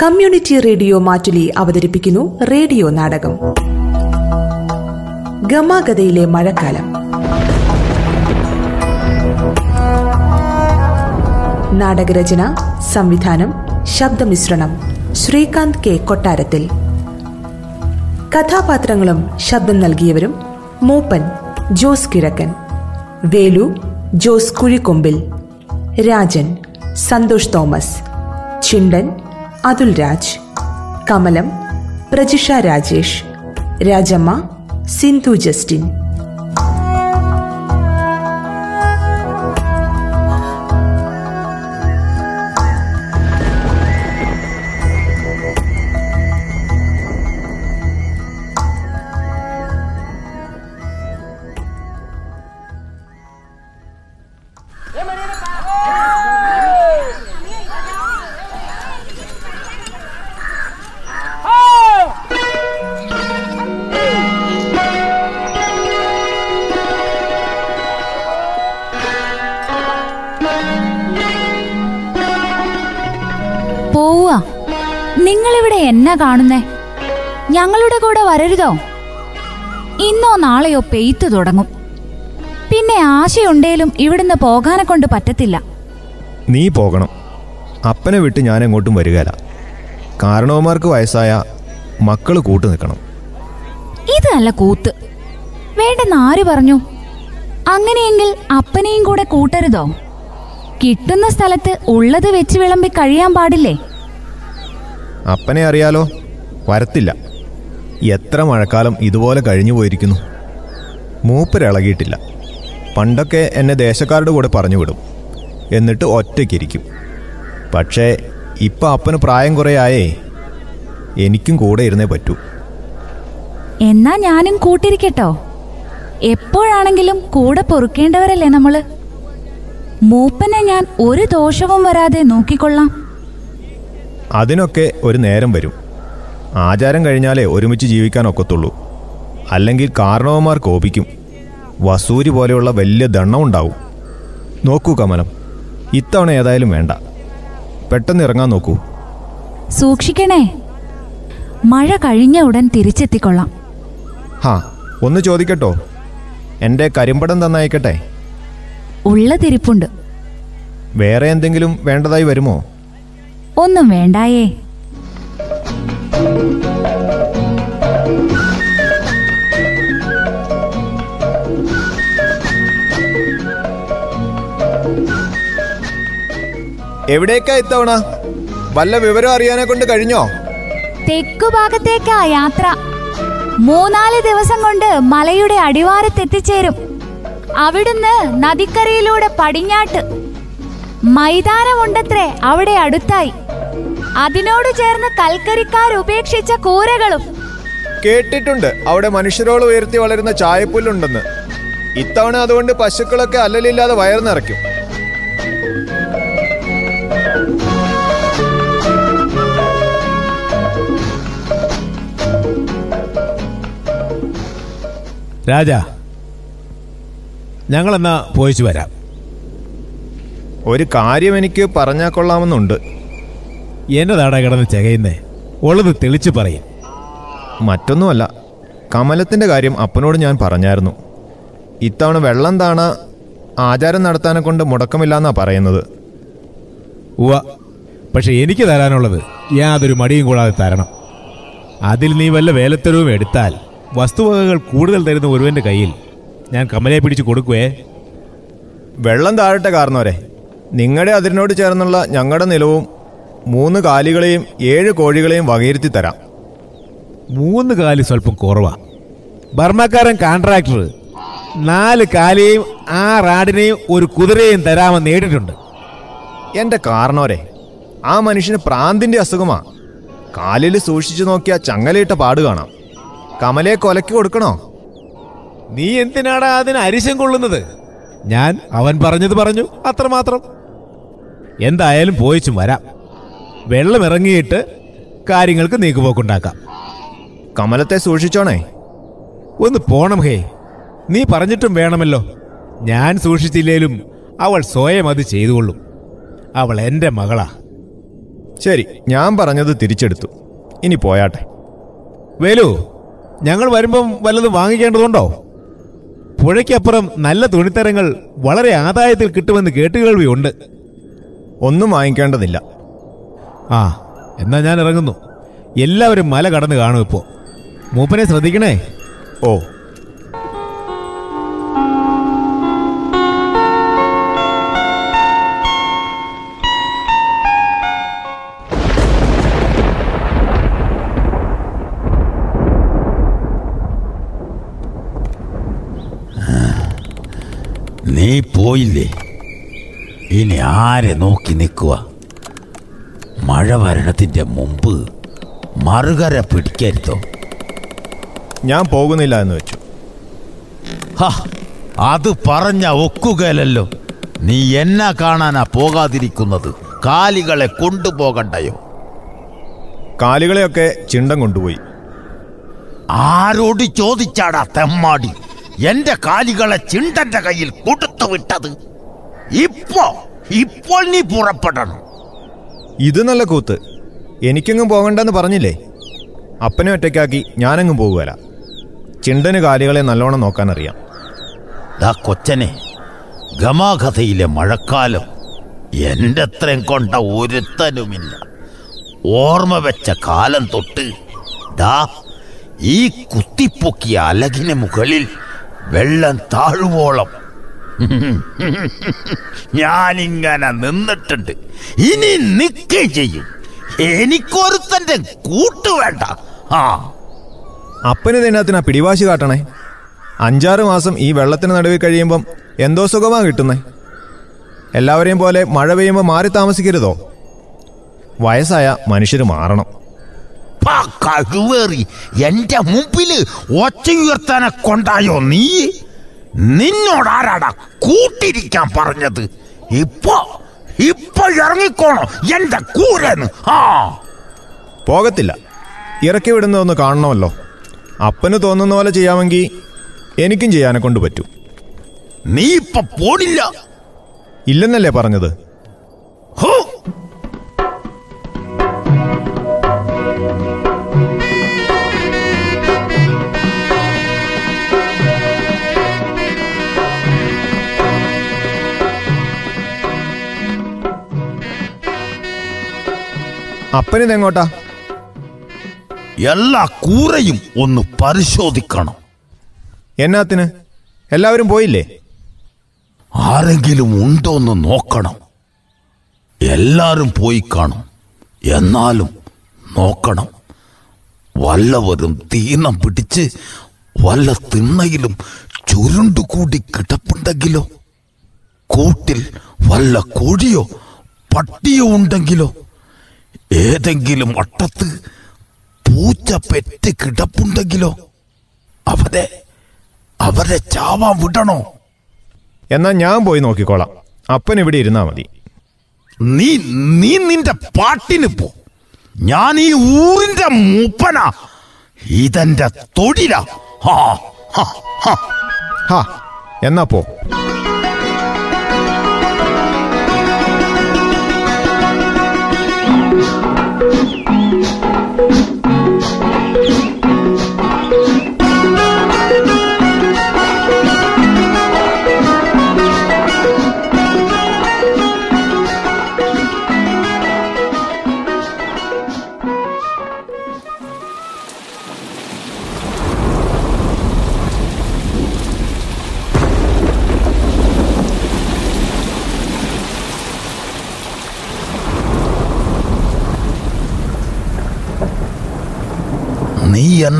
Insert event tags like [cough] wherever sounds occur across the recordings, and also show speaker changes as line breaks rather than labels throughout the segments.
Community radio Mattoli അവതരിപ്പിക്കുന്നു radio നാടകം. ഗമാഗതയിലെ മഴക്കാലം. നാടകരചന സംവിധാനം ശബ്ദമിശ്രണം ശ്രീകാന്ത് കെ കൊട്ടാരത്തിൽ. കഥാപാത്രങ്ങളും ശബ്ദം നൽകിയവരും മൂപ്പൻ ജോസ് കിഴക്കൻ വേലു ജോസ് കുഴിക്കൊമ്പിൽ രാജൻ സന്തോഷ് തോമസ് ചിണ്ടൻ അതുൽ രാജ് കമലം പ്രജിഷ രാജേഷ് രാജമ്മ സിന്ധു ജസ്റ്റിൻ.
എന്നാ കാണുന്നേ? ഞങ്ങളുടെ കൂടെ വരരുതോ? ഇന്നോ നാളെയോ പെയ്ത്ത് തുടങ്ങും. പിന്നെ ആശയുണ്ടേലും ഇവിടുന്ന് പോകാനെ കൊണ്ട് പറ്റത്തില്ല.
നീ പോകണം. അപ്പനെ വിട്ട് ഞാൻ എങ്ങോട്ടും വരികയില്ല കാരണവന്മാർക്ക് വയസ്സായ മക്കൾ കൂട്ടു നിൽക്കണം.
ഇതല്ല കൂത്ത്. വേണ്ടെന്ന് ആര് പറഞ്ഞു? അങ്ങനെയെങ്കിൽ അപ്പനെയും കൂടെ കൂട്ടരുതോ? കിട്ടുന്ന സ്ഥലത്ത് ഉള്ളത് വെച്ച് വിളമ്പി കഴിയാൻ പാടില്ലേ?
അപ്പനെ അറിയാലോ? വരത്തില്ല. എത്ര മഴക്കാലം ഇതുപോലെ കഴിഞ്ഞു പോയിരിക്കുന്നു. മൂപ്പരിളകിയിട്ടില്ല പണ്ടൊക്കെ എന്നെ ദേശക്കാരുടെ കൂടെ പറഞ്ഞു വിടും. എന്നിട്ട് ഒറ്റയ്ക്കിരിക്കും പക്ഷേ ഇപ്പം അപ്പന് പ്രായം കുറേ ആയേ എനിക്കും കൂടെ ഇരുന്നേ പറ്റൂ.
എന്നാ ഞാനും കൂട്ടിരിക്കട്ടോ. എപ്പോഴാണെങ്കിലും കൂടെ പൊറുക്കേണ്ടവരല്ലേ നമ്മൾ? മൂപ്പനെ ഞാൻ ഒരു ദോഷവും വരാതെ നോക്കിക്കൊള്ളാം.
അതിനൊക്കെ ഒരു നേരം വരും. ആചാരം കഴിഞ്ഞാലേ ഒരുമിച്ച് ജീവിക്കാൻ ഒക്കത്തുള്ളൂ അല്ലെങ്കിൽ കാരണവന്മാർ കോപിക്കും. വസൂരി പോലെയുള്ള വലിയ ദണ്ണം ഉണ്ടാവും. നോക്കൂ കമലം ഇത്തവണ ഏതായാലും വേണ്ട. പെട്ടെന്ന് ഇറങ്ങാൻ നോക്കൂ.
സൂക്ഷിക്കണേ. മഴ കഴിഞ്ഞ ഉടൻ തിരിച്ചെത്തിക്കൊള്ളാം.
ഹാ ഒന്ന് ചോദിക്കട്ടോ. എന്റെ കരിമ്പടം തന്നയക്കട്ടെ
ഉള്ളതിരിപ്പുണ്ട്
വേറെ എന്തെങ്കിലും വേണ്ടതായി വരുമോ?
ഒന്നും വേണ്ടായേ.
എവിടേക്കാ ഇത്തവണ? വല്ല വിവരം അറിയാനെ കൊണ്ട് കഴിഞ്ഞോ?
തെക്കു ഭാഗത്തേക്കാ യാത്ര. മൂന്നാൽ ദിവസം കൊണ്ട് മലയുടെ അടിവാരത്തെത്തിച്ചേരും. അവിടുന്ന് നദിക്കരയിലൂടെ പടിഞ്ഞാട്ട്. മൈതാനമുണ്ടത്രേ അവിടെ അടുത്തായി. അതിനോട് ചേർന്ന് കൽക്കരിക്കാർ ഉപേക്ഷിച്ച കൂരകളും.
കേട്ടിട്ടുണ്ട്. അവിടെ മനുഷ്യരോട് ഉയർത്തി വളരുന്ന ചായപ്പുല്ലുണ്ടെന്ന്. ഇത്തവണ അതുകൊണ്ട് പശുക്കളൊക്കെ അല്ലലില്ലാതെ വയർ നിറയ്ക്കും.
രാജ ഞങ്ങളെന്നാ പോയിച്ചു വരാം.
ഒരു കാര്യം എനിക്ക് പറഞ്ഞാൽ കൊള്ളാമെന്നുണ്ട്.
എന്നതാടാ കിടന്ന് ചെകയുന്നേ? ഉള്ളത് തെളിച്ചു പറയും.
മറ്റൊന്നുമല്ല കമലത്തിന്റെ കാര്യം അപ്പനോട് ഞാൻ പറഞ്ഞായിരുന്നു. ഇത്തവണ വെള്ളം താണ ആചാരം നടത്താനെ കൊണ്ട് മുടക്കമില്ലാന്നാ പറയുന്നത്.
ഉവ പക്ഷെ എനിക്ക് തരാനുള്ളത് യാതൊരു മടിയും കൂടാതെ തരണം. അതിൽ നീ വല്ല വേലത്തരവും എടുത്താൽ വസ്തുവകകൾ കൂടുതൽ തരുന്ന ഒരുവന്റെ കയ്യിൽ ഞാൻ കമലയെ പിടിച്ചു കൊടുക്കുവേ.
വെള്ളം താഴട്ടെ കാരണവരെ നിങ്ങളുടെ അതിരിനോട് ചേർന്നുള്ള ഞങ്ങളുടെ നിലവും മൂന്ന് കാലികളെയും ഏഴ് കോഴികളെയും വകയിരുത്തി തരാം.
മൂന്ന് കാലി സ്വല്പം കുറവാ. ബർമ്മക്കാരൻ കോൺട്രാക്ടർ നാല് കാലിനെയും ആ റാഡിനെയും ഒരു കുതിരയും തരാമെന്ന് നേടിയിട്ടുണ്ട്.
എന്റെ കാരണോരെ ആ മനുഷ്യന് പ്രാന്തിന്റെ അസുഖമാ. കാലിൽ സൂക്ഷിച്ചു നോക്കിയ ചങ്ങലയിട്ട പാട് കാണാം. കമലയെ കൊലക്ക് കൊടുക്കണോ?
നീ എന്തിനാടാ അതിന് അരിശം കൊള്ളുന്നത്? ഞാൻ അവൻ പറഞ്ഞത് പറഞ്ഞു അത്രമാത്രം. എന്തായാലും പോയിച്ചും വരാം. വെള്ളം ഇറങ്ങിയിട്ട് കാര്യങ്ങൾക്ക് നീക്കുപോക്കുണ്ടാക്കാം.
കമലത്തെ സൂക്ഷിച്ചോണേ.
ഒന്ന് പോണം ഹേ. നീ പറഞ്ഞിട്ടും വേണമല്ലോ. ഞാൻ സൂക്ഷിച്ചില്ലേലും അവൾ സ്വയം അത് ചെയ്തുകൊള്ളും. അവൾ എന്റെ മകളാ.
ശരി ഞാൻ പറഞ്ഞത് തിരിച്ചെടുത്തു. ഇനി പോയാട്ടെ.
വേലു ഞങ്ങൾ വരുമ്പം വല്ലതും വാങ്ങിക്കേണ്ടതുണ്ടോ? പുഴയ്ക്കപ്പുറം നല്ല തുണിത്തരങ്ങൾ വളരെ ആദായത്തിൽ കിട്ടുമെന്ന് കേട്ടുകേൾവിയുണ്ട്.
ഒന്നും വാങ്ങിക്കേണ്ടതില്ല.
ആ എന്നാ ഞാൻ ഇറങ്ങുന്നു. എല്ലാവരും മല കടന്ന് കാണും ഇപ്പോ. മൂപ്പനെ ശ്രദ്ധിക്കണേ?
ഓ.
നീ പോയില്ലേ? ഇനി ആരെ നോക്കി നിൽക്കുക മഴ വരണത്തിന്റെ മുമ്പ് മറുകര പിടിക്കരുതോ?
ഞാൻ പോകുന്നില്ല എന്ന് വെച്ചു.
അത് പറഞ്ഞ ഒക്കുകയല്ലോ നീ എന്നാ കാണാനാ പോകാതിരിക്കുന്നത്. കാലികളെ കൊണ്ടുപോകണ്ടയോ?
കാലികളെയൊക്കെ ചിണ്ടം കൊണ്ടുപോയി.
ആരോട് ചോദിച്ചാടാ തെമ്മാടി? എന്റെ കാലികളെ ചിണ്ടന്റെ കയ്യിൽ കൊടുത്തു വിട്ടത് ഇപ്പോ ഇപ്പോൾ നീ പുറപ്പെടണം.
ഇത് നല്ല കൂത്ത്. എനിക്കെങ്ങും പോകണ്ടെന്ന് പറഞ്ഞില്ലേ? അപ്പനെ ഒറ്റയ്ക്കാക്കി ഞാനെങ്ങും പോകുവല ചിണ്ടന് കാലികളെ നല്ലോണം നോക്കാനറിയാം.
ദാ കൊച്ചനെ ഗമാകഥയിലെ മഴക്കാലം എന്റെ അത്രയും കൊണ്ട ഒരുത്തനുമില്ല. ഓർമ്മ വെച്ച കാലം തൊട്ട് ദാ ഈ കുത്തിപ്പൊക്കിയ അലകിന് മുകളിൽ വെള്ളം താഴുവോളം [laughs] ഞാനിങ്ങനെ നിന്നിട്ടുണ്ട്. ഇനി നിൽക്കുകയും ചെയ്യും. എനിക്കൊരുത്തന്റെ കൂട്ട് വേണ്ട. ആ.
അപ്പന് ഇതിനകത്തിനാ പിടിവാശി കാട്ടണേ? അഞ്ചാറ് മാസം ഈ വെള്ളത്തിന് നടുവിൽ കഴിയുമ്പം എന്തോ സുഖമാ കിട്ടുന്നേ. എല്ലാവരെയും പോലെ മഴ പെയ്യുമ്പോൾ മാറി താമസിക്കരുതോ? വയസ്സായ മനുഷ്യർ മാറണം.
കഴിവേറി എന്റെ മുമ്പിൽ ഒച്ചയുയർത്താനെ കൊണ്ടായോ നീ? നിന്നോടാരാടാ കൂട്ടിരിക്കാൻ പറഞ്ഞത്? ഇപ്പോ ഇപ്പൊ ഇറങ്ങിക്കോണോ എന്റെ കൂരന്ന് ആ.
പോകത്തില്ല. ഇറക്കി വിടുന്നതൊന്ന് കാണണമല്ലോ. അപ്പന് തോന്നുന്ന പോലെ ചെയ്യാമെങ്കിൽ എനിക്കും ചെയ്യാനെ കൊണ്ട് പറ്റൂ.
നീ ഇപ്പൊ പോടില്ല
ഇല്ലെന്നല്ലേ പറഞ്ഞത്?
ഹോ.
അപ്പനിതെങ്ങോട്ടാ?
എല്ലാ കൂറയും ഒന്ന് പരിശോധിക്കണം.
എന്നാത്തിന്? എല്ലാവരും പോയില്ലേ?
ആരെങ്കിലും ഉണ്ടോന്ന് നോക്കണം. എല്ലാരും പോയി കാണും. എന്നാലും നോക്കണം. വല്ലവരും തീനം പിടിച്ച് വല്ല തിണ്ണയിലും ചുരുണ്ടുകൂടി കിടപ്പുണ്ടെങ്കിലോ? കൂട്ടിൽ വല്ല കോഴിയോ പട്ടിയോ ഉണ്ടെങ്കിലോ? ഏതെങ്കിലും വട്ടത്ത് പൂച്ച പെറ്റ് കിടപ്പുണ്ടെങ്കിലോ? അവരെ അവരെ ചാവാൻ വിടണോ?
എന്നാ ഞാൻ പോയി നോക്കിക്കോളാം. അപ്പൻ ഇവിടെ ഇരുന്നാ മതി.
നീ നീ നിന്റെ പാട്ടിന് പോ. ഞാൻ ഈ ഊരിന്റെ മൂപ്പനാ ഇതെന്റെ തൊഴിലാ ഹാ,
എന്നാ പോ.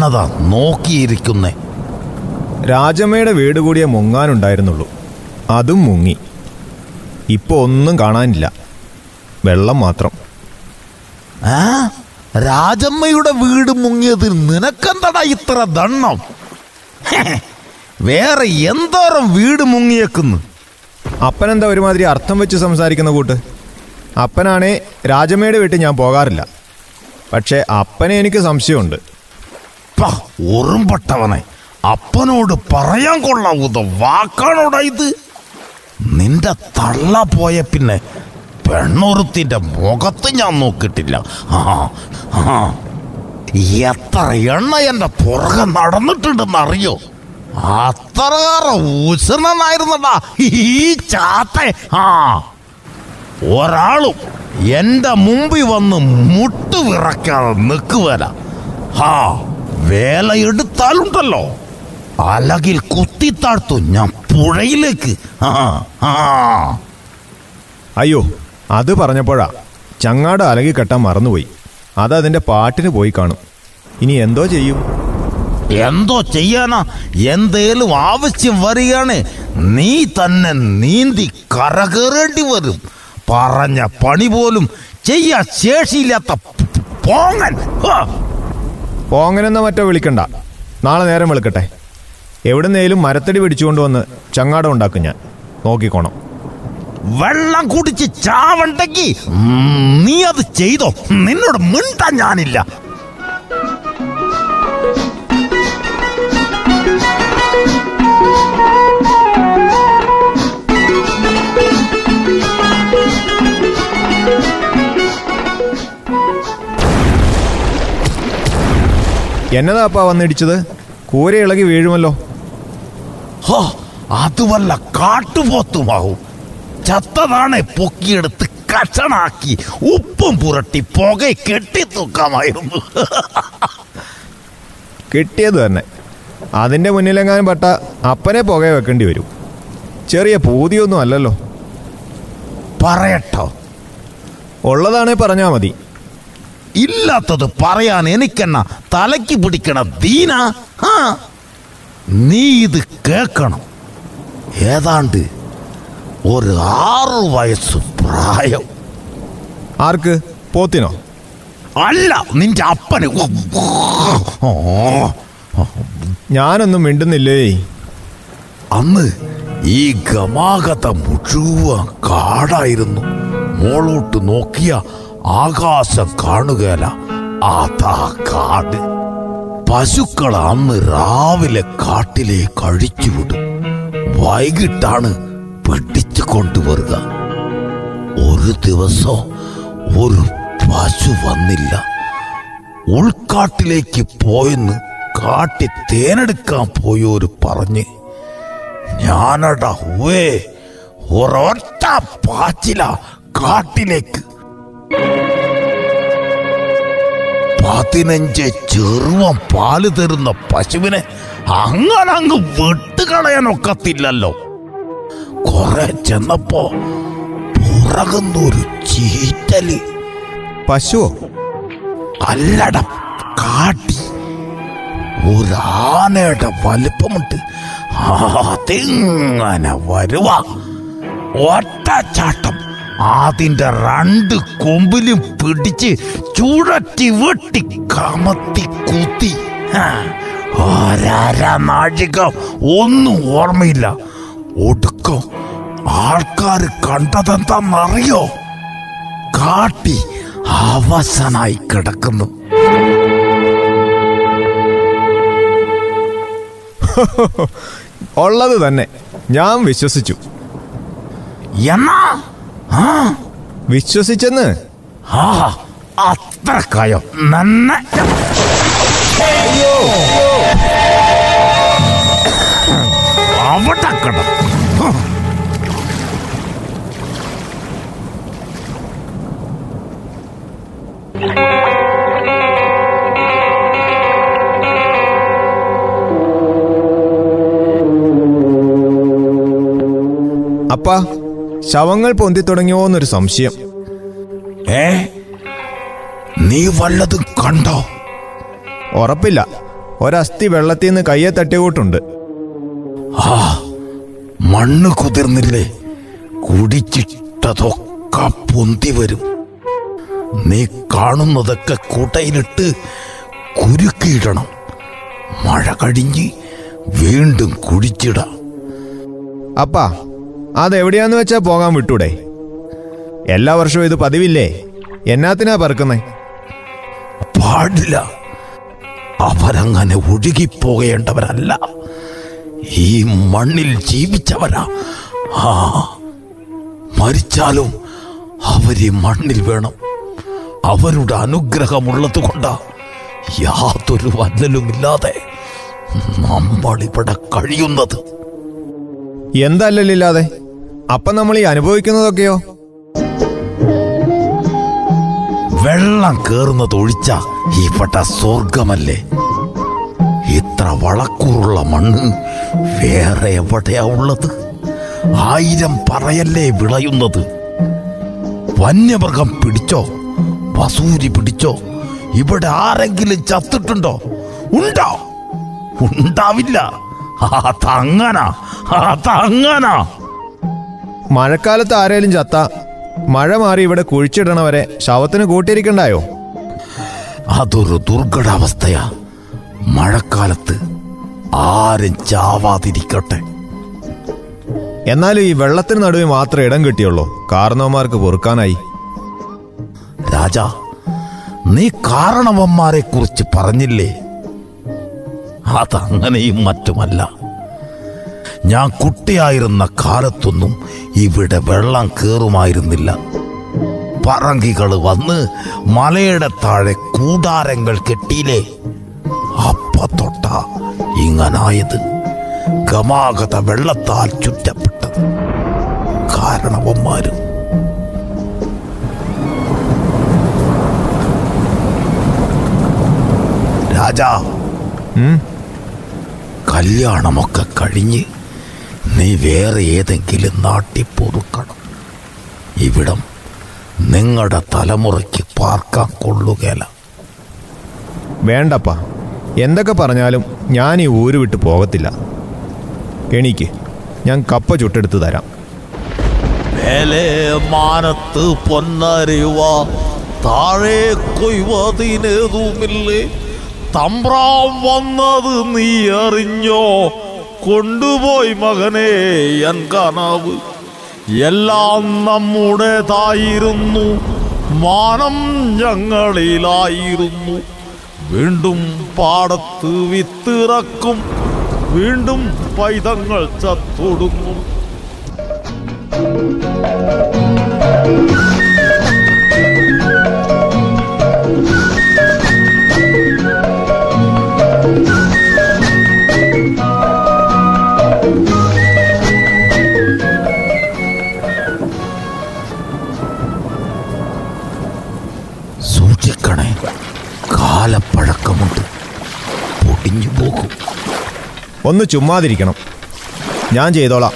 എന്നതാ നോക്കിയിരിക്കുന്നേ.
രാജമ്മയുടെ വീട് കൂടിയ മുങ്ങാനുണ്ടായിരുന്നുള്ളൂ. അതും മുങ്ങി. ഇപ്പൊ ഒന്നും കാണാനില്ല. വെള്ളം മാത്രം.
ആ? രാജമ്മയുടെ വീട് മുങ്ങിയതിൽ നിനക്കെന്താടാ ഇത്ര ദണ്ണം? വേറെ എന്തോരം വീട് മുങ്ങിയേക്കുന്നു?
അപ്പനെന്താ ഒരുമാതിരി അർത്ഥം വെച്ച് സംസാരിക്കുന്ന കൂട്ട്? അപ്പനാണേ രാജമ്മയുടെ വീട്ടിൽ ഞാൻ പോകാറില്ല. പക്ഷേ അപ്പനെ എനിക്ക് സംശയമുണ്ട്.
ഉറുമ്പട്ടവനെ അപ്പനോട് പറയാൻ കൊള്ളാവുന്ന വാക്കാണോടാ ഇത്? നിന്റെ തള്ള പോയ പിന്നെ പെണ്ണൊരുത്തിന്റെ മുഖത്ത് ഞാൻ നോക്കിയിട്ടില്ല. ആ എത്ര എണ്ണ എന്റെ പുറകെ നടന്നിട്ടുണ്ടെന്ന് അറിയോ അത്രയേറെ ഉസണനായിരുന്നടാ ഈ ചാത്ത. ആ. ഒരാളും എന്റെ മുമ്പിൽ വന്ന് മുട്ടുവിറക്കാതെ നിൽക്കുവല ഹാ. വേല എടുത്താലുണ്ടല്ലോ. അലകിൽ കുത്തിത്താഴ്ത്തു ഞാൻ പുഴയിലേക്ക്.
അയ്യോ അത് പറഞ്ഞപ്പോഴാ ചങ്ങാട് അലകി കെട്ടാൻ മറന്നുപോയി. അതതിന്റെ പാട്ടിന് പോയി കാണും. ഇനി എന്തോ ചെയ്യും?
എന്തോ ചെയ്യാനാ? എന്തേലും ആവശ്യം വരികയാണ് നീ തന്നെ നീന്തി കരകയറേണ്ടി വരും. പറഞ്ഞ പണി പോലും ചെയ്യാൻ ശേഷിയില്ലാത്ത പോങ്ങൻ. ഹാ.
പോങ്ങനെന്ന മറ്റോ വിളിക്കണ്ട. നാളെ നേരം വിളിക്കട്ടെ. എവിടുന്നേലും മരത്തടി പിടിച്ചുകൊണ്ട് വന്ന് ചങ്ങാടം ഉണ്ടാക്കും ഞാൻ. നോക്കിക്കോണം.
വെള്ളം കുടിച്ച് ചാവണ്ടെങ്കി നീ അത് ചെയ്തോ. നിന്നോട് മിണ്ടാൻ ഞാനില്ല.
എന്നതാ അപ്പാ വന്നിടിച്ചത്? കൂര ഇളകി വീഴുമല്ലോ.
ഹോ അത് വല്ല കാട്ടുപോത്തുമാവും ചത്തതാണെ പൊക്കിയെടുത്ത് കഷണാക്കി ഉപ്പും പുരട്ടി പുക കെട്ടി തൂക്കാമായിരുന്നു
കിട്ടിയത് തന്നെ. അതിന്റെ മുന്നിലെങ്ങാനും പെട്ട അപ്പനെ പുക വെക്കേണ്ടി വരും. ചെറിയ പൂതിയൊന്നും അല്ലല്ലോ.
പറയട്ടോ.
ഉള്ളതാണെ പറഞ്ഞാൽ മതി.
ഇല്ലാത്തത് പറയാൻ എനിക്കെന്ന? തലയ്ക്ക് പിടിക്കണ ദീന? ആ നീ ഇത് കേൾക്കണം. ഏതാണ്ട് ഒരു ആറു വയസ്സ് പ്രായം.
ആർക്ക്? പോത്തിനോ?
അല്ല നിന്റെ അപ്പന്.
ഞാനൊന്നും മിണ്ടുന്നില്ലേ?
അന്ന് ഈ ഗമാഗത മുഴുവൻ കാടായിരുന്നു. മോളോട്ട് നോക്കിയ ആകാശം കാണുകയല്ല അതാ കാട്. പശുക്കൾ അന്ന് രാവിലെ കാട്ടിലെ കഴിച്ചുവിടും വൈകിട്ടാണ് പിടിച്ചു കൊണ്ടുവരിക. ഒരു ദിവസം ഒരു പശു വന്നില്ല. ഉൾക്കാട്ടിലേക്ക് പോയെന്ന് കാട്ടി തേനെടുക്കാൻ പോയോര് പറഞ്ഞ് ഞാനടാ ഹുവേ ഒരൊറ്റ പാച്ചില കാട്ടിലേക്ക്. പതിനഞ്ച് ചെറുവം പാൽ തരുന്ന പശുവിനെ അങ്ങനെ അങ്ങ് വിട്ടുകളയാനൊക്കത്തില്ലല്ലോ കുറെ ചെന്നപ്പോ പുറകുന്നൊരു ചീറ്റൽ.
പശുവോ?
അല്ലട കാട്ടി. ഒരാനയുടെ വലിപ്പമുണ്ട്. അതിങ്ങനെ വരുവാ. ഒറ്റച്ചാട്ടം. അതിന്റെ രണ്ട് കൊമ്പിലും പിടിച്ച് ചുഴറ്റി വെട്ടി കമത്തി കുത്തി. ഒരര നാഴിക? ഒന്നും ഓർമ്മയില്ല. ഒടുക്കം ആൾക്കാർ കണ്ടതെന്താന്നറിയോ? കാട്ടി അവസനായി കിടക്കുന്നു.
ഉള്ളത് തന്നെ. ഞാൻ വിശ്വസിച്ചു.
എന്നാ?
വിശ്വസിച്ചെന്ന്?
ആ അത്രക്കായോ. നന്ന. അവിടെ കിട
അപ്പാ ശവങ്ങൾ പൊന്തി തുടങ്ങിയോന്നൊരു സംശയം.
ഏ? നീ വല്ലത് കണ്ടോ?
ഉറപ്പില്ല ഒരസ്ഥി വെള്ളത്തിൽ നിന്ന് കയ്യെ തട്ടിയോട്ടുണ്ട്
ആ മണ്ണ് കുതിർന്നില്ലേ? കുടിച്ചിട്ടതൊക്കെ പൊന്തി വരും. നീ കാണുന്നതൊക്കെ കൂട്ടയിലിട്ട് കുരുക്കിയിടണം. മഴ കഴിഞ്ഞ് വീണ്ടും കുടിച്ചിടാം.
അപ്പാ അതെവിടെയാന്ന് വെച്ചാ പോകാൻ വിട്ടൂടെ? എല്ലാ വർഷവും ഇത് പതിവില്ലേ? എന്നാത്തിനാ പറക്കുന്നേ?
പാടില്ല. അവരങ്ങനെ ഒഴുകിപ്പോകേണ്ടവരല്ല. ഈ മണ്ണിൽ ജീവിച്ചവരാ. ആ മരിച്ചാലും അവർ മണ്ണിൽ വേണം. അവരുടെ അനുഗ്രഹമുള്ളത് കൊണ്ടാ യാതൊരു വല്ലലുമില്ലാതെ നമ്മളിവിടെ കഴിയുന്നത്.
എന്തല്ലല്ലില്ലാതെ അപ്പം നമ്മൾ ഈ അനുഭവിക്കുന്നതൊക്കെയോ?
വെള്ളം കേറുന്നത് ഒഴിച്ച ഈ പട്ട സ്വർഗമല്ലേ? ഇത്ര വളക്കൂറുള്ള മണ്ണ് വേറെ എവിടെയാ ഉള്ളത്? ആയിരം പറയല്ലേ വിളയുന്നത്? വന്യമൃഗം പിടിച്ചോ? വസൂരി പിടിച്ചോ? ഇവിടെ ആരെങ്കിലും ചത്തിട്ടുണ്ടോ? ഉണ്ടോ? ഉണ്ടാവില്ല. അതങ്ങനാ അതങ്ങനാ.
മഴക്കാലത്ത് ആരേലും ചത്ത? മഴ മാറി ഇവിടെ കുഴിച്ചിടണവരെ ശവത്തിന് കൂട്ടിയിരിക്കണ്ടായോ?
അതൊരു ദുർഘടാവസ്ഥയാ. മഴക്കാലത്ത് ആരും ചാവാതിരിക്കട്ടെ.
എന്നാലും ഈ വെള്ളത്തിന് നടുവിൽ മാത്രമേ ഇടം കിട്ടിയുള്ളൂ. കാരണവന്മാർക്ക് പൊറുക്കാനായി.
രാജാ നീ കാരണവന്മാരെ കുറിച്ച് പറഞ്ഞില്ലേ അതങ്ങനെയും മറ്റുമല്ല. ഞാൻ കുട്ടിയായിരുന്ന കാലത്തൊന്നും ഇവിടെ വെള്ളം കയറുമായിരുന്നില്ല പറങ്കികൾ വന്ന് മലയുടെ താഴെ കൂടാരങ്ങൾ കെട്ടിയില്ലേ? അപ്പ തൊട്ട ഇങ്ങനായത് ഗമാഗത വെള്ളത്താൽ ചുറ്റപ്പെട്ടത്. കാരണവന്മാരും രാജാ? കല്യാണമൊക്കെ കഴിഞ്ഞ് നീ വേറെ ഏതെങ്കിലും നാട്ടിൽ പൊറുക്കണം ഇവിടം നിങ്ങളുടെ തലമുറയ്ക്ക് പാർക്കാൻ കൊള്ളുകയില്ല
വേണ്ടപ്പ. എന്തൊക്കെ പറഞ്ഞാലും ഞാൻ ഈ ഊര് വിട്ട് പോകത്തില്ല. എണീക്ക്. ഞാൻ കപ്പ ചുട്ടെടുത്ത് തരാം.
മേലെ മാനത്ത് പൊന്നരിവ താഴെ കൊയ്വതിനേതുമില്ലേ തമ്പ്രാം വന്നത് നീ അറിഞ്ഞോ? കൊണ്ടുപോയി മകനെ എൻ കനവ് എല്ലാം നമ്മുടേതായിരുന്നു. മാനം ഞങ്ങളിലായിരുന്നു. വീണ്ടും പാടത്ത് വിത്തിറക്കും. വീണ്ടും പൈതങ്ങൾ ചത്തൊടുങ്ങും.
ഒന്ന് ചുമ്മാതിരിക്കണം. ഞാൻ ചെയ്തോളാം.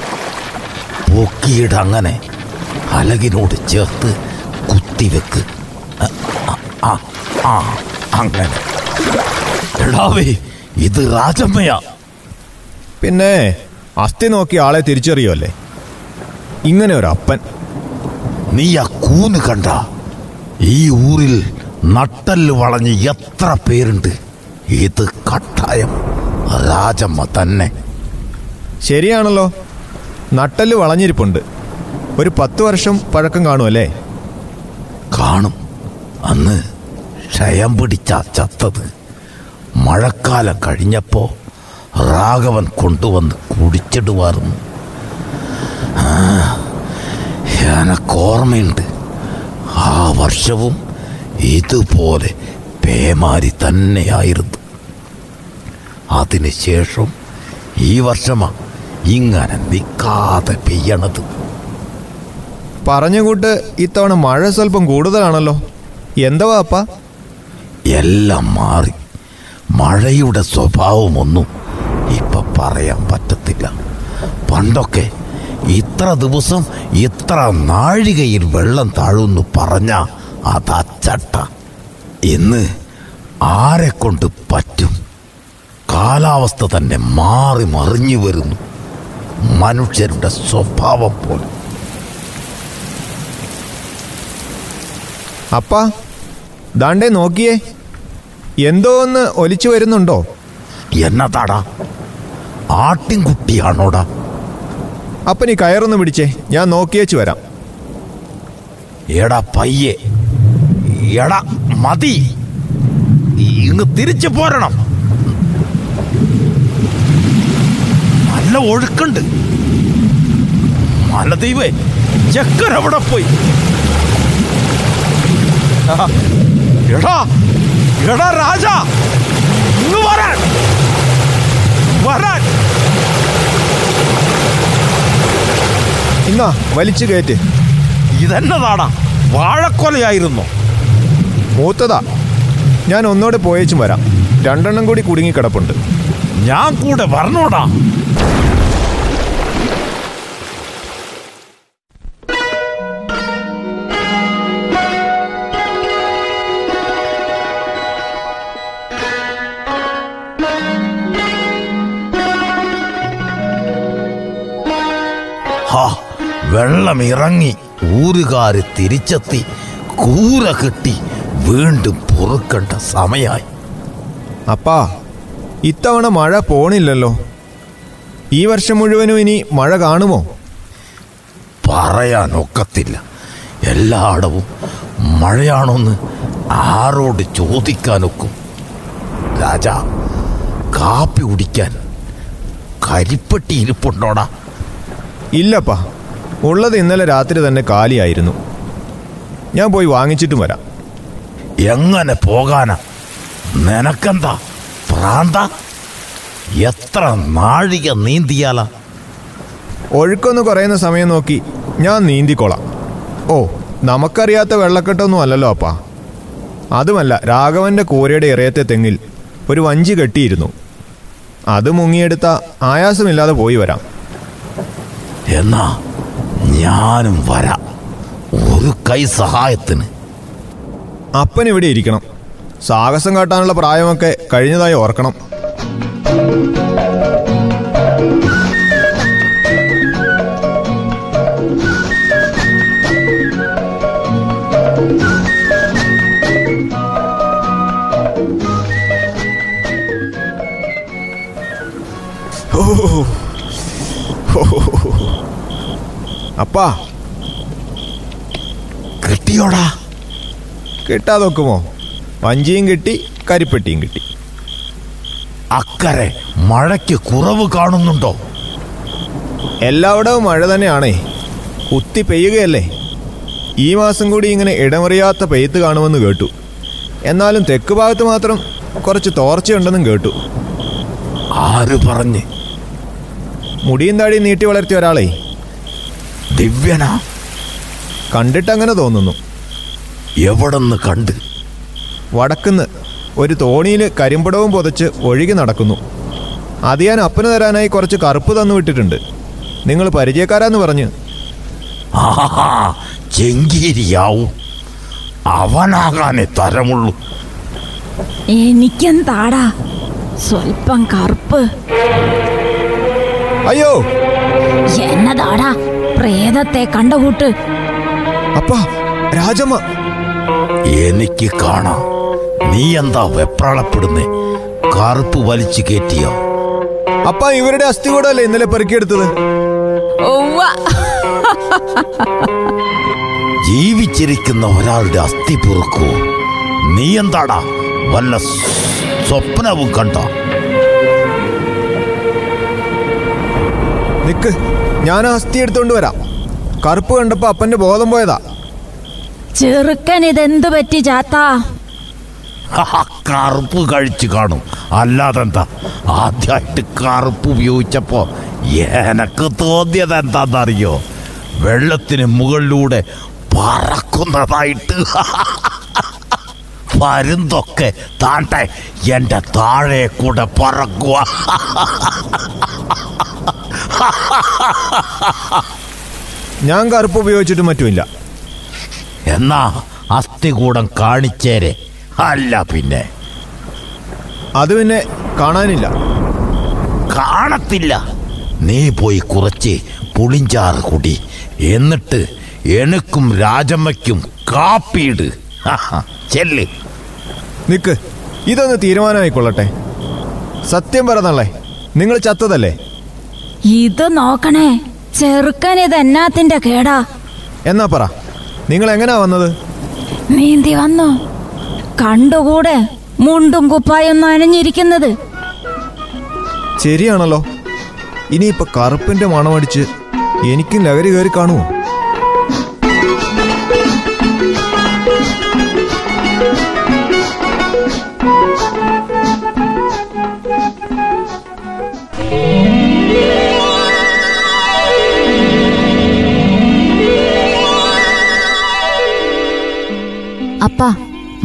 പൊക്കിയിട്ട് അങ്ങനെ അലകിനോട് ചേർത്ത് കുത്തിവെക്ക് അങ്ങനെ. എടാവേ ഇത് രാജമ്മയാ.
പിന്നെ അസ്ഥി നോക്കി ആളെ തിരിച്ചറിയുമല്ലേ ഇങ്ങനെ ഒരു അപ്പൻ.
നീ ആ കൂന്ന് കണ്ട? ഈ ഊരിൽ നട്ടൽ വളഞ്ഞ് എത്ര പേരുണ്ട്? ഇത് കട്ടായം. രാജമ്മ തന്നെ.
ശരിയാണല്ലോ. നട്ടൽ വളഞ്ഞിരിപ്പുണ്ട്. ഒരു പത്ത് വർഷം പഴക്കം കാണും അല്ലേ?
കാണും. അന്ന് ക്ഷയം പിടിച്ച ചത്തത്. മഴക്കാലം കഴിഞ്ഞപ്പോ രാഘവൻ കൊണ്ടുവന്ന് കുടിച്ചിടുവായിരുന്നു. ആ, എനക്കോർമ്മയുണ്ട് ആ വർഷവും ഇതുപോലെ പേമാരി തന്നെയായിരുന്നു. അതിനുശേഷം ഈ വർഷമാ ഇങ്ങനെ നിൽക്കാതെ പെയ്യണത്.
പറഞ്ഞുകൂട്ട് ഇത്തവണ മഴ സ്വല്പം കൂടുതലാണല്ലോ. എന്താ അപ്പ
എല്ലാം മാറി. മഴയുടെ സ്വഭാവമൊന്നും ഇപ്പൊ പറയാൻ പറ്റത്തില്ല. പണ്ടൊക്കെ ഇത്ര ദിവസം ഇത്ര നാഴികയിൽ വെള്ളം താഴുന്നു പറഞ്ഞ അതച്ചട്ട. ഇന്ന് ആരെ കൊണ്ട് പറ്റും? കാലാവസ്ഥ തന്നെ മാറി മറിഞ്ഞു വരുന്നു. മനുഷ്യരുടെ സ്വഭാവം പോലെ.
അപ്പ ദാണ്ടേ നോക്കിയേ. എന്തോ ഒന്ന് ഒലിച്ചു വരുന്നുണ്ടോ?
എന്നതാടാ? ആട്ടിൻകുട്ടിയാണോടാ?
അപ്പനി കയറൊന്ന് പിടിച്ചേ ഞാൻ നോക്കിയേച്ചു വരാം.
എടാ പയ്യെ. എടാ മതി. ഇങ്ങ് തിരിച്ചു പോരണം. നല്ല ഒഴുക്കുണ്ട്. മലദീപേ ചെക്കൻ അവിടെ പോയി? എടാ എടാ രാജ ഇന്ന് വരാൻ വരാൻ.
ഇന്നാ വലിച്ചു കയറ്റ്.
ഇതെന്നതാടാ വാഴക്കൊലയായിരുന്നു.
മൂത്തതാ ഞാൻ ഒന്നോടെ പോയേച്ചും വരാം. രണ്ടെണ്ണം കൂടി കുടുങ്ങി കിടപ്പുണ്ട്
ഞാൻ കൂടെ വരണോടാ. ഹാ വെള്ളം ഇറങ്ങി ഊരുകാര് തിരിച്ചെത്തി കൂര കിട്ടി വീണ്ടും പൊറുക്കേണ്ട സമയായി.
അപ്പാ ഇത്തവണ മഴ പോണില്ലല്ലോ. ഈ വർഷം മുഴുവനും ഇനി മഴ കാണുമോ?
പറയാനൊക്കത്തില്ല എല്ലായിടവും മഴയാണോന്ന് ആരോട് ചോദിക്കാനൊക്കും. രാജ കാപ്പി കുടിക്കാൻ കരിപ്പെട്ടി ഇരിപ്പുണ്ടോടാ?
ഇല്ലപ്പാ ഉള്ളത് ഇന്നലെ രാത്രി തന്നെ കാലിയായിരുന്നു. ഞാൻ പോയി വാങ്ങിച്ചിട്ടും വരാം.
എങ്ങനെ പോകാനാ? നിനക്കെന്താ? പ്രാന്ത എത്ര നാഴിക നീന്തിയാല?
ഒഴുക്കൊന്ന് കുറയുന്ന സമയം നോക്കി ഞാൻ നീന്തിക്കോളാം. ഓ നമുക്കറിയാത്ത വെള്ളക്കെട്ടൊന്നും അല്ലല്ലോ അപ്പാ. അതുമല്ല രാഘവന്റെ കൂരയുടെ ഇറയത്തെ തെങ്ങിൽ ഒരു വഞ്ചി കെട്ടിയിരുന്നു. അത് മുങ്ങിയെടുത്ത ആയാസമില്ലാതെ പോയി വരാം.
എന്നാ ഞാനും വരാം. ഒരു കൈ സഹായത്തിന്.
അപ്പൻ ഇവിടെ ഇരിക്കണം. സാഹസം കാട്ടാനുള്ള പ്രായമൊക്കെ കഴിഞ്ഞതായി ഓർക്കണം. അപ്പാ.
കിട്ടിയോടാ?
കിട്ടാതൊക്കുമോ വഞ്ചിയും കിട്ടി കരിപ്പെട്ടിയും കിട്ടി.
അക്കരെ മഴയ്ക്ക് കുറവ് കാണുന്നുണ്ടോ?
എല്ലായിടവും മഴ തന്നെയാണേ. കുത്തി പെയ്യുകയല്ലേ? ഈ മാസം കൂടി ഇങ്ങനെ ഇടമറിയാത്ത പെയ്ത്ത് കാണുമെന്ന് കേട്ടു. എന്നാലും തെക്ക് ഭാഗത്ത് മാത്രം കുറച്ച് തോർച്ചയുണ്ടെന്നും കേട്ടു.
ആര് പറഞ്ഞ്?
മുടിയും താടിയും നീട്ടി വളർത്തിയ ഒരാളെ.
ദിവ്യനാ?
കണ്ടിട്ടങ്ങനെ തോന്നുന്നു.
എവിടെന്ന് കണ്ട്?
വടക്കുന്ന് ഒരു തോണിയിൽ കരിമ്പടവും പുതച്ച് ഒഴുകി നടക്കുന്നു. അത് ഞാൻ അപ്പന് തരാനായി കുറച്ച് കറുപ്പ് തന്നു വിട്ടിട്ടുണ്ട്. നിങ്ങൾ പരിചയക്കാരാന്ന് പറഞ്ഞ്.
ആഹാ ചെങ്കീരിയാവും. അവനാകാനേ തരമുള്ളൂ.
എനിക്കെന്താടാ? സ്വൽപ്പം കറുപ്പ്.
അയ്യോ!
എന്നതാടാ? പ്രേതത്തെ കണ്ടുകൂട്ട്.
അപ്പാ രാജമ്മ
എനിക്ക് കാണാം. നീ എന്താ വെപ്രാളപ്പെടുന്നേ? കറുപ്പ് വലിച്ചു കയറ്റിയോ?
അപ്പ ഇവരുടെ അസ്ഥി കൂടല്ലേ ഇന്നലെ പെറുക്കിയെടുത്തത്?
ജീവിച്ചിരിക്കുന്ന ഒരാളുടെ അസ്ഥി പൊറുക്കൂ. നീ എന്താടാ? വല്ല സ്വപ്നവും കണ്ട?
നിക്ക് ഞാൻ അസ്ഥി എടുത്തോണ്ട് വരാം. കറുപ്പ് കണ്ടപ്പോ അപ്പന്റെ ബോധം പോയതാ.
ചെറുക്കൻ ഇതെന്തു പറ്റി ചാത്താ?
കറുപ്പ് കഴിച്ചു കാണും. അല്ലാതെന്താ? ആദ്യമായിട്ട് കറുപ്പ് ഉപയോഗിച്ചപ്പോ എനക്ക് തോന്നിയത് എന്താണെന്നറിയോ വെള്ളത്തിന് മുകളിലൂടെ പറക്കുന്നതായിട്ട്. വരുന്നൊക്കെ താണ്ടെ എന്റെ താഴെ കൂടെ പറക്കുക.
ഞാൻ കറുപ്പ് ഉപയോഗിച്ചിട്ട് മറ്റുമില്ല.
എന്നാ അസ്ഥികൂടം കാണിച്ചേരെ. അല്ല പിന്നെ.
അത് പിന്നെ കാണാനില്ല.
കാണത്തില്ല. നീ പോയി കുറച്ച് പുളിഞ്ചാറ് കുടി. എന്നിട്ട് എനക്കും രാജമ്മയ്ക്കും കാപ്പിയിട്. ഹഹ, ചെല്ല്.
നിക്ക് ഇതൊന്ന് തീരുമാനമായിക്കൊള്ളട്ടെ. സത്യം പറഞ്ഞല്ലേ നിങ്ങൾ ചത്തതല്ലേ?
ഇത് നോക്കണേ ചെറുക്കൻ ഇത് എന്നാത്തിന്റെ കേടാ.
എന്നാ പറ. നിങ്ങൾ എങ്ങനാ വന്നത്?
നീന്തി വന്നോ? കണ്ടുകൂടെ? മുണ്ടും കുപ്പായും നനഞ്ഞിരിക്കുന്നത്
ശരിയാണല്ലോ. ഇനിയിപ്പൊ കറുപ്പിന്റെ മണമടിച്ച് എനിക്കും ലഹരി കയറി കാണുമോ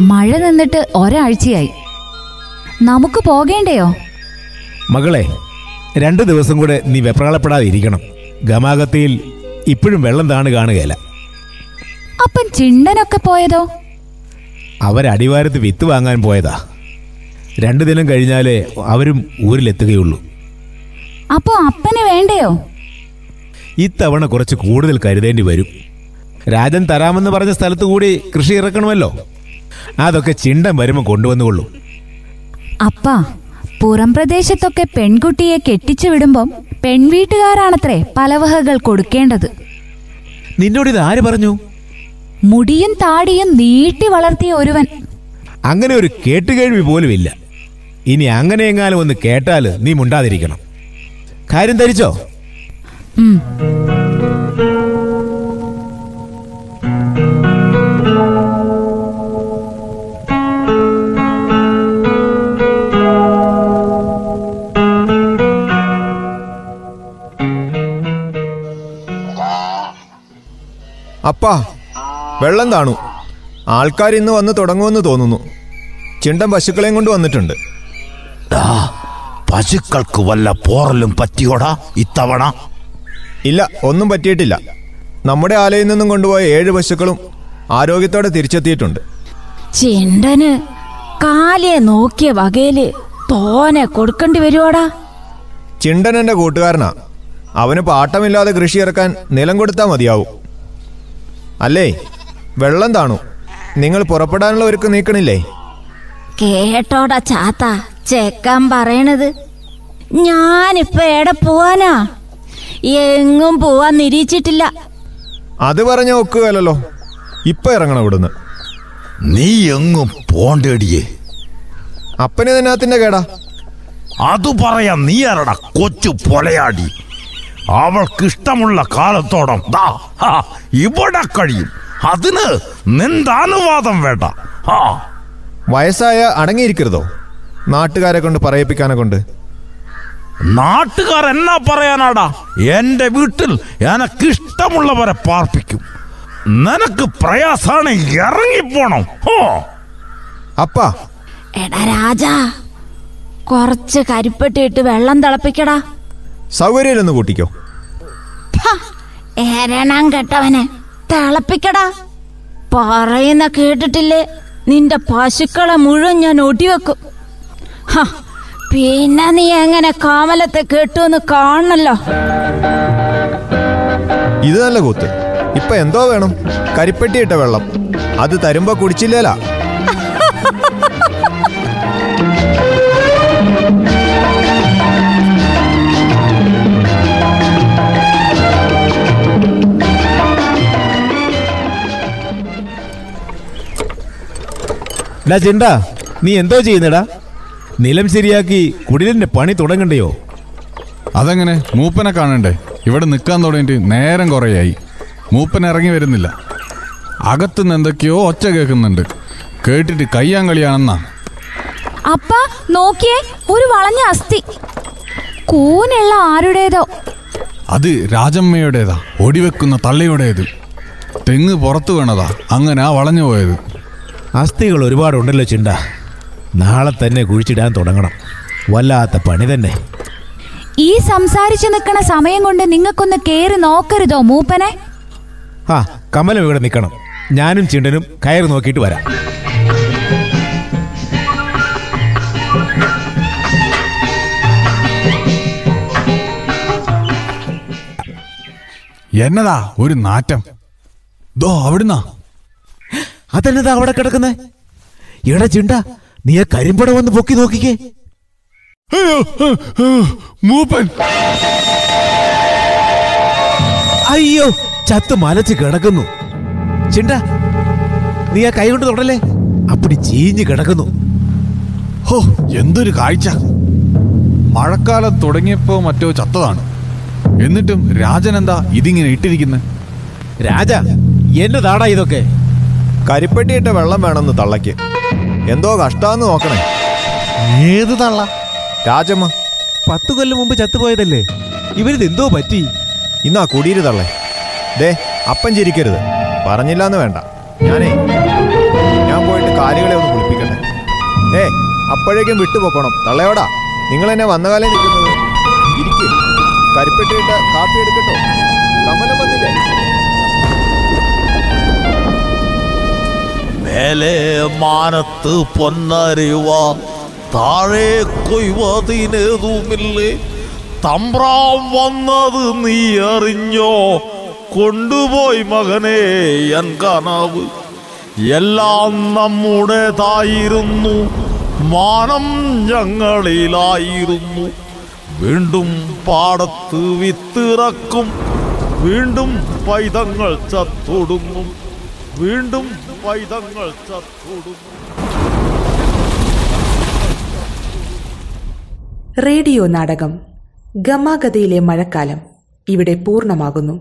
മഴ നിന്നിട്ട് ഒരാഴ്ചയായി. നമുക്ക് പോകേണ്ടയോ?
മകളെ രണ്ടു ദിവസം കൂടെ നീ വെപ്രാളപ്പെടാതെ ഇരിക്കണം ഗമാഗത്തിയിൽ ഇപ്പോഴും വെള്ളം താണ് കാണുകയില്ല.
അപ്പൻ ചിണ്ടനൊക്കെ പോയതോ?
അവരടിവാരത്ത് വിത്ത് വാങ്ങാൻ പോയതാ. രണ്ടു ദിനം കഴിഞ്ഞാലേ അവരും ഊരിലെത്തുകയുള്ളൂ.
അപ്പോ അപ്പന് വേണ്ടയോ?
ഇത്തവണ കുറച്ച് കൂടുതൽ കരുതേണ്ടി വരും. രാജൻ തരാമെന്ന് പറഞ്ഞ സ്ഥലത്ത് കൂടി കൃഷി ഇറക്കണമല്ലോ. അതൊക്കെ ചിണ്ടം വരുമ്പോൾ കൊണ്ടുവന്നുകൊള്ളൂ.
അപ്പാ പുറം പ്രദേശത്തൊക്കെ പെൺകുട്ടിയെ കെട്ടിച്ചു വിടുമ്പം പെൺവീട്ടുകാരാണത്രേ പലവഹകൾ കൊടുക്കേണ്ടത്.
നിന്നോട് ഇത് ആര് പറഞ്ഞു?
മുടിയും താടിയും നീട്ടി വളർത്തിയ ഒരുവൻ.
അങ്ങനെ ഒരു കേട്ടുകേഴ്വി പോലും ഇല്ല. ഇനി അങ്ങനെ എങ്ങാനും ഒന്ന് കേട്ടാൽ നീ മുണ്ടാതിരിക്കണം. കാര്യം ധരിച്ചോ?
അപ്പാ വെള്ളം താണു ആൾക്കാർ ഇന്ന് വന്ന് തുടങ്ങുമെന്ന് തോന്നുന്നു. ചിണ്ടൻ പശുക്കളെയും കൊണ്ട് വന്നിട്ടുണ്ട്.
പശുക്കൾക്ക് വല്ല പോറലും പറ്റിയോടാ ഇത്തവണ?
ഇല്ല ഒന്നും പറ്റിയിട്ടില്ല. നമ്മുടെ ആലയിൽ നിന്നും കൊണ്ടുപോയ ഏഴ് പശുക്കളും ആരോഗ്യത്തോടെ തിരിച്ചെത്തിയിട്ടുണ്ട്.
ചിണ്ടന് കാലിയെ നോക്കിയ വകയിൽ തോനെ കൊടുക്കേണ്ടി വരുവാടാ.
ചിണ്ടൻ എന്റെ കൂട്ടുകാരനാ. അവന് പാട്ടമില്ലാതെ കൃഷി ഇറക്കാൻ നിലം കൊടുത്താൽ മതിയാവും. അല്ലേ? വെള്ളം താണു. നിങ്ങൾ പുറപ്പെടാനുള്ള ഒരുക്ക് നീക്കണില്ലേ?
കേട്ടോടാ ചാത്ത ചെക്കൻ പറയണത്. ഞാനിപ്പോ എടെ പോവാനാ? എങ്ങും പോവാൻ നിരീക്ഷിച്ചിട്ടില്ല.
അത് പറഞ്ഞ ഒക്കുകയല്ലോ ഇപ്പൊ ഇറങ്ങണം ഇവിടുന്ന്.
നീ എങ്ങും പോണ്ടേടിയേ.
അപ്പനെ ഇതിനകത്തിന്റെ കേടാ.
അത് പറയാ നീ ആരടാ കൊച്ചു പൊലയാടി. അവൾക്കിഷ്ടമുള്ള കാലത്തോടം. ദാ ഇവിടെ കഴിയും. അതിന് നിന്താനുവാദം വേണ്ട.
വയസ്സായ അടങ്ങിയിരിക്കരുതോ? നാട്ടുകാരെ കൊണ്ട് പറയിപ്പിക്കാനെ കൊണ്ട്.
നാട്ടുകാർ എന്നാ പറയാനാടാ? എന്റെ വീട്ടിൽ എനക്കിഷ്ടമുള്ളവരെ പാർപ്പിക്കും. നിനക്ക് പ്രയാസാണ് ഇറങ്ങിപ്പോണം. ഹോ.
അപ്പാ.
എടാ രാജാ കുറച്ച് കരിപ്പെട്ടിട്ട് വെള്ളം തിളപ്പിക്കടാ.
സൗകര്യമില്ലെന്ന് കൂട്ടിക്കോ.
ഏരണം കെട്ടവനെ തിളപ്പിക്കടാ. പറയുന്ന കേട്ടിട്ടില്ലേ? നിന്റെ പശുക്കളെ മുഴുവൻ ഞാൻ ഒടിവെക്കും. പിന്നെ നീ എങ്ങനെ കാമലത്തെ കെട്ടുമെന്ന് കാണണല്ലോ?
ഇത് നല്ല കൂത്ത്. ഇപ്പൊ എന്തോ വേണം? കരിപ്പെട്ടിയിട്ട വെള്ളം. അത് തരുമ്പോ കുടിച്ചില്ലേലാ.
ഡാ ചിണ്ട നീ എന്തോ ചെയ്യുന്നടാ? നിലം ശരിയാക്കി കുടിലിന്റെ പണി തുടങ്ങണ്ടയോ?
അതെങ്ങനെ? മൂപ്പനെ കാണണ്ടേ? ഇവിടെ നിൽക്കാൻ തുടങ്ങിയിട്ട് നേരം കുറേയായി. മൂപ്പൻ ഇറങ്ങി വരുന്നില്ല. അകത്തുനിന്ന് എന്തൊക്കെയോ ഒച്ച കേൾക്കുന്നുണ്ട്. കേട്ടിട്ട് കയ്യാൻ കളിയാണെന്നാ
അപ്പ നോക്കിയേ ഒരു വളഞ്ഞ അസ്ഥി. കൂനുള്ള ആരുടേതോ?
അത് രാജമ്മയുടേതാ. ഒടിവെക്കുന്ന തള്ളയുടേത്. തെങ്ങ് പുറത്തു വീണതാ. അങ്ങനെ ആ വളഞ്ഞു പോയത്.
അസ്ഥികൾ ഒരുപാടുണ്ടല്ലോ ചിണ്ട. നാളെ തന്നെ കുഴിച്ചിടാൻ തുടങ്ങണം. വല്ലാത്ത പണി തന്നെ.
ഈ സംസാരിച്ചു നിൽക്കണ സമയം കൊണ്ട് നിങ്ങൾക്കൊന്ന് കേറി നോക്കരുതോ മൂപ്പനെ?
ആ കമലം ഇവിടെ നിൽക്കണം. ഞാനും ചിണ്ടനും കയറി നോക്കിയിട്ട് വരാം.
എന്നതാ ഒരു നാറ്റം? ദോ അവിടുന്നാ.
അതെന്നതാ അവിടെ കിടക്കുന്നേ? എടാ ചിണ്ട നീ ആ കരിമ്പട വന്ന് പൊക്കി നോക്കിക്കേ.
മൂപ്പൻ.
അയ്യോ ചത്ത് മലച്ച് കിടക്കുന്നു. ചിണ്ട നീ ആ കൈ കൊണ്ട് തൊടല്ലേ? അപ്പടി ചീഞ്ഞ് കിടക്കുന്നു.
ഹോ എന്തൊരു കാഴ്ച. മഴക്കാലം തുടങ്ങിയപ്പോ മറ്റോ ചത്തതാണ്. എന്നിട്ടും രാജൻ എന്താ ഇതിങ്ങനെ ഇട്ടിരിക്കുന്നത്
രാജ എന്നതാടാ ഇതൊക്കെ.
കരിപ്പെട്ടിയിട്ട് വെള്ളം വേണമെന്ന് തള്ളയ്ക്ക്. എന്തോ കഷ്ടാന്ന് നോക്കണേ.
ഏത് തള്ള?
രാജമ്മ.
പത്ത് കൊല്ലം മുമ്പ് ചത്തുപോയതല്ലേ? ഇവരിത് എന്തോ പറ്റി?
ഇന്നാ കുടിയിരു തള്ളേ. ദേ അപ്പം ചിരിക്കരുത്. പറഞ്ഞില്ലാന്ന് വേണ്ട. ഞാനേ ഞാൻ പോയിട്ട് കാലുകളെ ഒന്ന് കുളിപ്പിക്കട്ടെ. ഏ അപ്പോഴേക്കും വിട്ടുപോക്കണം. തള്ളയോടാ നിങ്ങൾ എന്നെ വന്നകാലം നിൽക്കുന്നത്. ഇരിക്കും. കരിപ്പെട്ടിട്ട് കാപ്പി എടുക്കട്ടോ. കമലം വന്നില്ലേ?
മേലെ മാനത്ത് പൊന്നരിവ താഴെ കൊയ്വതിനേതുമില്ലേ? തമ്പ്രാം വന്നത് നീ അറിഞ്ഞോ? കൊണ്ടുപോയി മകനെ എൻ കനവ്. എല്ലാം നമ്മുടേതായിരുന്നു മാനം ഞങ്ങളിലായിരുന്നു. വീണ്ടും പാടത്ത് വിത്തിറക്കും വീണ്ടും പൈതങ്ങൾ ചത്തൊടുങ്ങും. വീണ്ടും പൈതങ്ങൾ ചത്തൊടുങ്ങും
റേഡിയോ നാടകം ഗമാഗതയിലെ മഴക്കാലം ഇവിടെ പൂർണമാകുന്നു